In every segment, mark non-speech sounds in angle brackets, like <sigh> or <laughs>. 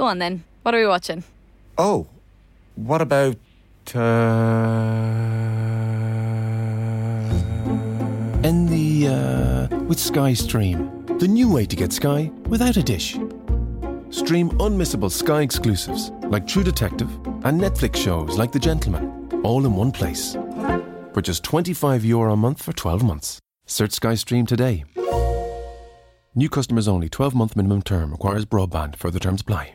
Go on then. What are we watching? Oh, what about. Uh... In the. Uh, with Sky Stream. The new way to get Sky without a dish. Stream unmissable Sky exclusives like True Detective and Netflix shows like The Gentleman, all in one place. For just 25 euro a month for 12 months. Search Sky Stream today. New customers only. 12 month minimum term requires broadband. Further terms apply.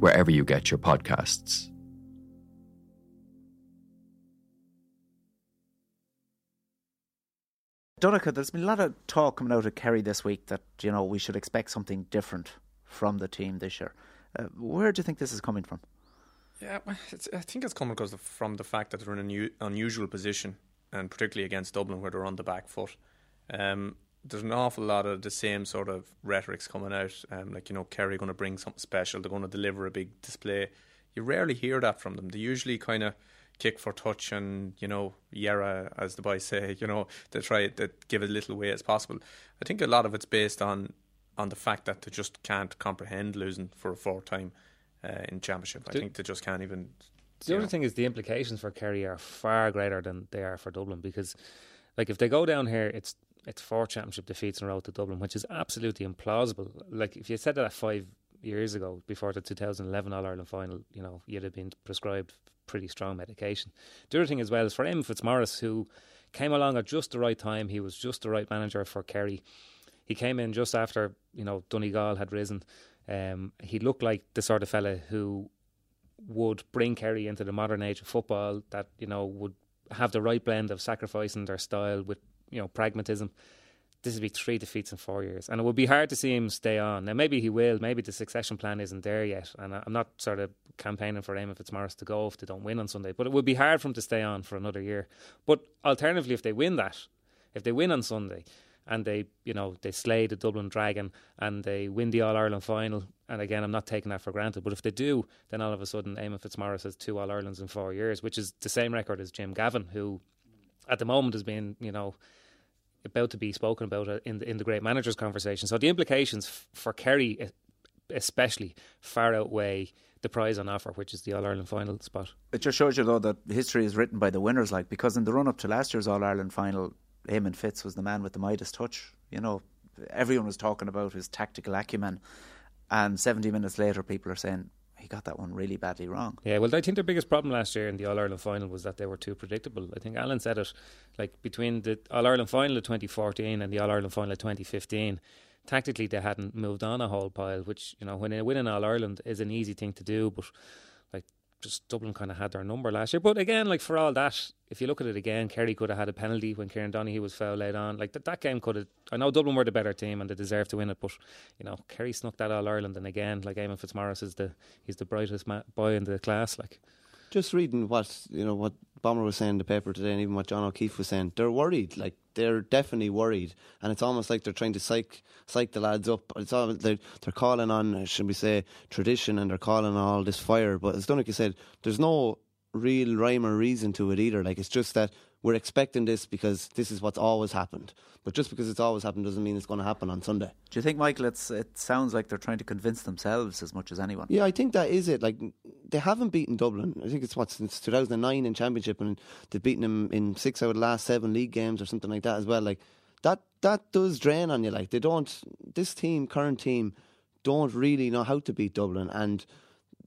wherever you get your podcasts. Donncha, there's been a lot of talk coming out of Kerry this week that you know we should expect something different from the team this year. Uh, where do you think this is coming from? Yeah, I think it's coming because of, from the fact that they're in an unusual position, and particularly against Dublin, where they're on the back foot. Um, there's an awful lot of the same sort of rhetorics coming out, um, like you know, Kerry going to bring something special. They're going to deliver a big display. You rarely hear that from them. They usually kind of kick for touch and you know Yera, as the boys say, <laughs> you know, to try to give as little way as possible. I think a lot of it's based on on the fact that they just can't comprehend losing for a fourth time uh, in championship. I think they just can't even. The other know. thing is the implications for Kerry are far greater than they are for Dublin because, like, if they go down here, it's it's four championship defeats in a row to Dublin, which is absolutely implausible. Like, if you said that five years ago, before the 2011 All Ireland final, you know, you'd have been prescribed pretty strong medication. The other thing as well is for Eamon Fitzmaurice, who came along at just the right time. He was just the right manager for Kerry. He came in just after you know Donegal had risen. Um, he looked like the sort of fella who would bring Kerry into the modern age of football. That you know would have the right blend of sacrificing their style with you know pragmatism this would be three defeats in four years, and it would be hard to see him stay on. Now, maybe he will. Maybe the succession plan isn't there yet, and I'm not sort of campaigning for Eamon Fitzmaurice to go if they don't win on Sunday. But it would be hard for him to stay on for another year. But alternatively, if they win that, if they win on Sunday, and they, you know, they slay the Dublin Dragon and they win the All Ireland final. And again, I'm not taking that for granted, but if they do, then all of a sudden, Eamon Fitzmaurice has two All Irelands in four years, which is the same record as Jim Gavin, who at the moment has been, you know, about to be spoken about uh, in the, in the great managers conversation. So the implications f- for Kerry, especially, far outweigh the prize on offer, which is the All Ireland final spot. It just shows you though that history is written by the winners. Like because in the run up to last year's All Ireland final, Eamon Fitz was the man with the Midas touch. You know, everyone was talking about his tactical acumen, and 70 minutes later, people are saying he got that one really badly wrong. Yeah, well, I think their biggest problem last year in the All Ireland final was that they were too predictable. I think Alan said it, like between the All Ireland final of 2014 and the All Ireland final of 2015. Tactically, they hadn't moved on a whole pile, which you know, when winning All Ireland is an easy thing to do, but just Dublin kind of had their number last year. But again, like for all that, if you look at it again, Kerry could have had a penalty when Kieran Donaghy was foul laid on. Like that, that game could have. I know Dublin were the better team and they deserved to win it, but you know Kerry snuck that All Ireland, and again, like Eamon Fitzmaurice is the he's the brightest ma- boy in the class. Like just reading what you know what Bomber was saying in the paper today, and even what John O'Keeffe was saying, they're worried. Like they're definitely worried, and it's almost like they're trying to psych psych the lads up. It's all they're they're calling on, should we say, tradition, and they're calling on all this fire. But as Donncha said, there's no real rhyme or reason to it either. Like it's just that we're expecting this because this is what's always happened. But just because it's always happened doesn't mean it's going to happen on Sunday. Do you think, Michael, it's it sounds like they're trying to convince themselves as much as anyone? Yeah, I think that is it. Like they haven't beaten Dublin. I think it's what since 2009 in Championship, and they've beaten them in six out of the last seven league games or something like that as well. Like that that does drain on you. Like they don't. This team, current team, don't really know how to beat Dublin and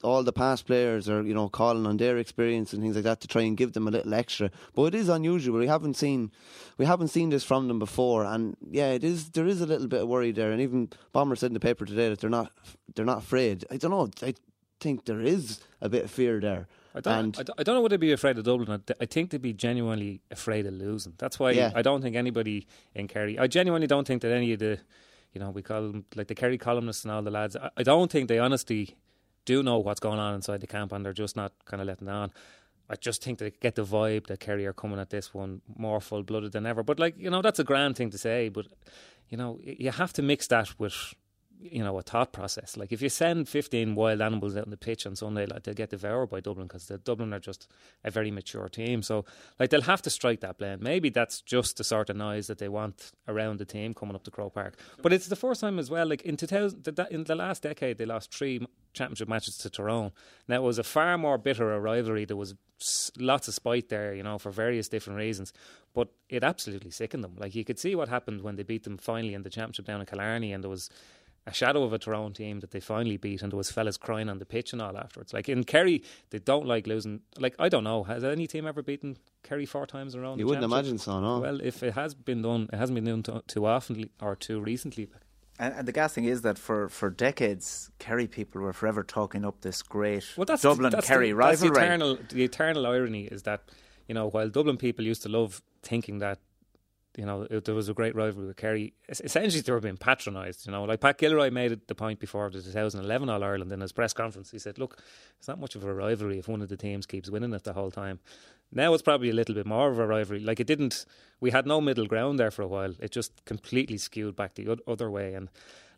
all the past players are, you know, calling on their experience and things like that to try and give them a little extra. But it is unusual. We haven't seen we haven't seen this from them before and yeah, it is there is a little bit of worry there and even Bomber said in the paper today that they're not they're not afraid. I don't know. I think there is a bit of fear there. I don't, and I don't know whether they be afraid of Dublin. I think they'd be genuinely afraid of losing. That's why yeah. I don't think anybody in Kerry. I genuinely don't think that any of the, you know, we call them like the Kerry columnists and all the lads. I, I don't think they honestly do know what's going on inside the camp and they're just not kind of letting on. I just think they get the vibe that Kerry are coming at this one more full blooded than ever. But like you know, that's a grand thing to say. But you know, you have to mix that with you know a thought process. Like if you send fifteen wild animals out on the pitch on Sunday, like they'll get devoured by Dublin because the Dublin are just a very mature team. So like they'll have to strike that blend. Maybe that's just the sort of noise that they want around the team coming up to Croke Park. But it's the first time as well. Like in two thousand, in the last decade, they lost three championship matches to Tyrone. Now it was a far more bitter a rivalry. There was lots of spite there, you know, for various different reasons. But it absolutely sickened them. Like you could see what happened when they beat them finally in the championship down in Killarney, and there was a shadow of a Tyrone team that they finally beat, and there was fellas crying on the pitch and all afterwards. Like in Kerry, they don't like losing. Like I don't know, has any team ever beaten Kerry four times around? You wouldn't imagine so, no. Well, if it has been done, it hasn't been done too, too often or too recently. And, and, the gas thing is that for, for decades, Kerry people were forever talking up this great well, that's Dublin that's Kerry the, rivalry. That's the eternal, the eternal irony is that you know while Dublin people used to love thinking that you know, it, there was a great rivalry with Kerry. Essentially, they were being patronised. You know, like Pat Gilroy made the point before the 2011 All Ireland in his press conference. He said, "Look, it's not much of a rivalry if one of the teams keeps winning it the whole time." Now it's probably a little bit more of a rivalry. Like it didn't, we had no middle ground there for a while. It just completely skewed back the other way. And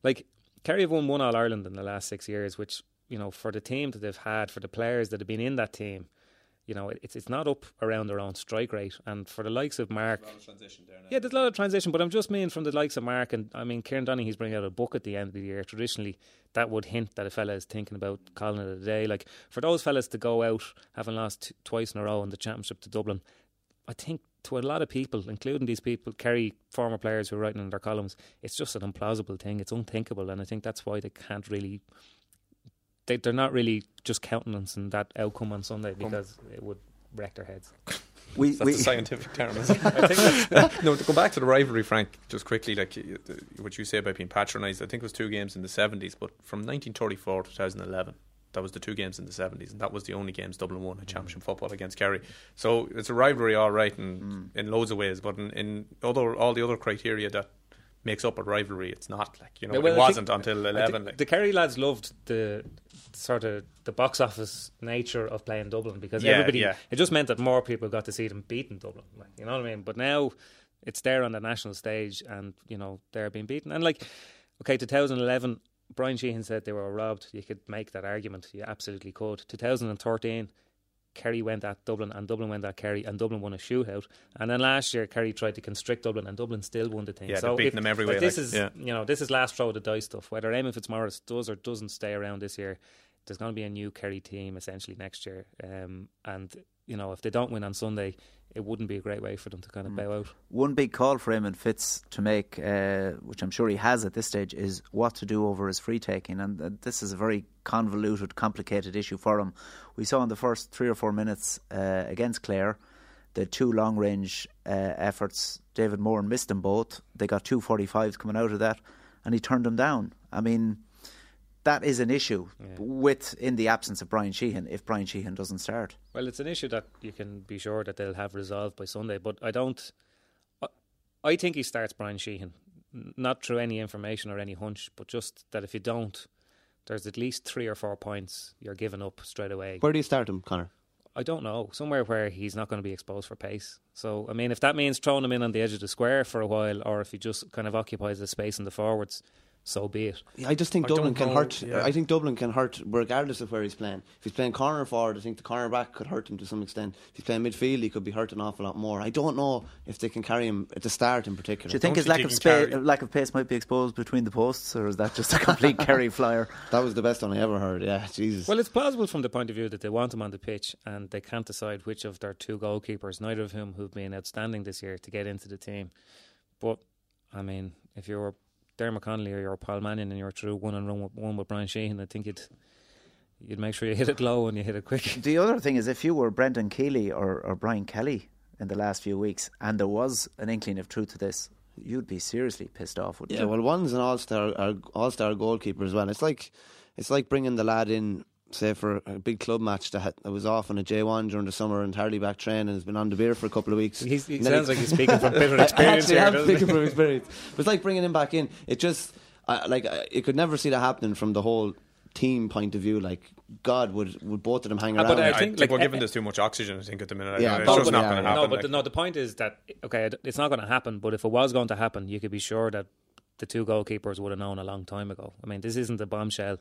like Kerry have won one All Ireland in the last six years, which you know for the team that they've had, for the players that have been in that team you know, it's it's not up around their own strike rate. And for the likes of Mark, there's yeah, there's a lot of transition. But I'm just mean from the likes of Mark and I mean Kieran Donaghy, he's bringing out a book at the end of the year. Traditionally, that would hint that a fella is thinking about calling it a day. Like for those fellas to go out having lost t- twice in a row in the championship to Dublin, I think to a lot of people, including these people, Kerry former players who are writing in their columns, it's just an implausible thing. It's unthinkable, and I think that's why they can't really they, they're not really just countenancing that outcome on Sunday because it would wreck their heads. <laughs> We, that's we, a scientific <laughs> term. Isn't it? I think no, to go back to the rivalry, Frank, just quickly, like what you say about being patronised. I think it was two games in the seventies, but from 1934 to 2011, that was the two games in the 70s, and that was the only games Dublin won in championship mm. football against Kerry. So it's a rivalry, all right, in, mm. in loads of ways, but in, in other all the other criteria that makes up a rivalry. It's not like you know well, it wasn't until eleven. Like. The Kerry lads loved the sort of the box office nature of playing Dublin because yeah, everybody yeah. it just meant that more people got to see them beating Dublin. Like, you know what I mean? But now it's there on the national stage, and you know they're being beaten. And like, okay, 2011. Brian Sheehan said they were robbed. You could make that argument. You absolutely could. 2013, Kerry went at Dublin and Dublin went at Kerry and Dublin won a shootout. And then last year Kerry tried to constrict Dublin and Dublin still won the thing. Yeah, so beating them every way. This like, is yeah. you know this is last throw of the dice stuff. Whether Eamon Fitzmaurice does or doesn't stay around this year, there's going to be a new Kerry team essentially next year. Um, and you know if they don't win on Sunday, it wouldn't be a great way for them to kind of mm. bow out. One big call for Eamon Fitz to make, uh, which I'm sure he has at this stage, is what to do over his free taking. And uh, this is a very convoluted, complicated issue for him. We saw in the first three or four minutes uh, against Clare, the two long range uh, efforts, David Moran missed them both. They got two 45s coming out of that, and he turned them down. I mean, that is an issue yeah. with in the absence of Brian Sheehan if Brian Sheehan doesn't start. Well, it's an issue that you can be sure that they'll have resolved by Sunday, but I don't. I think he starts Brian Sheehan, not through any information or any hunch, but just that if you don't, there's at least three or four points you're giving up straight away. Where do you start him, Connor? I don't know. Somewhere where he's not going to be exposed for pace. So, I mean, if that means throwing him in on the edge of the square for a while, or if he just kind of occupies the space in the forwards, so be it. I just think I Dublin can know, hurt. yeah. I think Dublin can hurt regardless of where he's playing. If he's playing corner forward, I think the corner back could hurt him to some extent. If he's playing midfield, he could be hurt an awful lot more. I don't know if they can carry him at the start in particular. Do you think Don't his lack of he space, can carry- lack of pace, might be exposed between the posts, or is that just a complete <laughs> carry flyer? That was the best one I ever heard. Yeah, Jesus. Well, it's plausible from the point of view that they want him on the pitch and they can't decide which of their two goalkeepers, neither of whom who've been outstanding this year, to get into the team. But I mean, if you're Diarmuid Connolly or you're Paul Mannion and you're through one and run with, one with Brian Sheehan, I think you'd you'd make sure you hit it low and you hit it quick. <laughs> The other thing is, if you were Brendan Kealy or, or Brian Kelly in the last few weeks, and there was an inkling of truth to this, you'd be seriously pissed off. Wouldn't yeah, you? well, one's an all-star, all-star goalkeeper as well. It's like, it's like bringing the lad in say for a big club match that, had, that was off on a J1 during the summer and hardly back training and has been on the beer for a couple of weeks. He's, he sounds like he's <laughs> speaking from bitter experience. I here, am speaking from experience. But it's like bringing him back in. It just, I, like, I, you could never see that happening from the whole team point of view, like God, would would both of them hang Ah, around? but I I think, think, like, we're eh, giving eh, this too much oxygen. I think at the minute. Yeah, it's but- just not yeah, going to yeah. happen. No, but like- the, no, the point is that okay, it's not going to happen. But if it was going to happen, you could be sure that the two goalkeepers would have known a long time ago. I mean, this isn't a bombshell.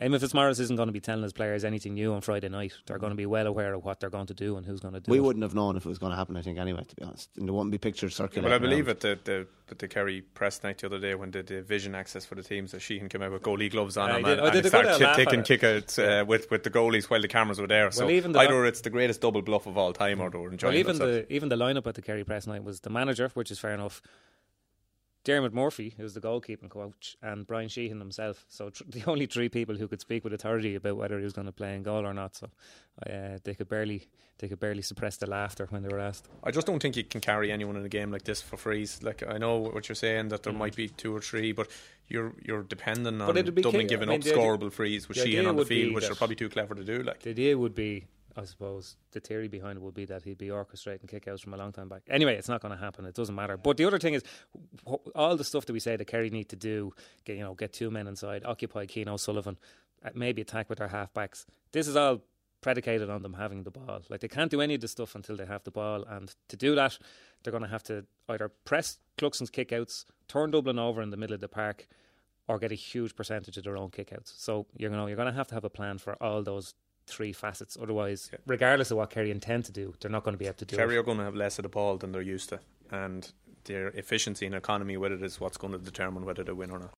Eamon Fitzmaurice isn't going to be telling his players anything new on Friday night. They're going to be well aware of what they're going to do and who's going to do it. we it. wouldn't have known if it was going to happen. I think anyway, to be honest, and there wouldn't be pictures circulating. But I believe around. at the, the the Kerry press night the other day when the, the vision access for the teams that Sheehan came out with goalie gloves on Yeah, him he did. and, Oh, and did he they go started there ki- laugh taking at it? kickouts uh, with with the goalies while the cameras were there. So even the- either it's the greatest double bluff of all time or they were enjoying Well, even themselves. the even the lineup at the Kerry press night was the manager, which is fair enough. Diarmuid Murphy, who's the goalkeeping coach, and Brian Sheehan himself. So tr- the only three people who could speak with authority about whether he was going to play in goal or not. So uh, they could barely they could barely suppress the laughter when they were asked. I just don't think you can carry anyone in a game like this for freeze. Like I know what you're saying that there might be two or three, but you're you're depending on Mm. Dublin key- giving I mean, up scoreable frees with Sheehan on the field, which they're probably too clever to do. Like The idea would be, I suppose, the theory behind it would be that he'd be orchestrating kickouts from a long time back. Anyway, it's not going to happen. It doesn't matter. But the other thing is, all the stuff that we say that Kerry need to do, get you know, get two men inside, occupy Cian O'Sullivan, uh, maybe attack with their halfbacks. This is all predicated on them having the ball. Like they can't do any of the stuff until they have the ball, and to do that, they're going to have to either press Cluxton's kickouts, turn Dublin over in the middle of the park, or get a huge percentage of their own kickouts. So you know you're going to have to have a plan for all those three facets. Otherwise, regardless of what Kerry intend to do, they're not going to be able to do Kerry it. are going to have less of the ball than they're used to, and their efficiency and economy with it is what's going to determine whether they win or not.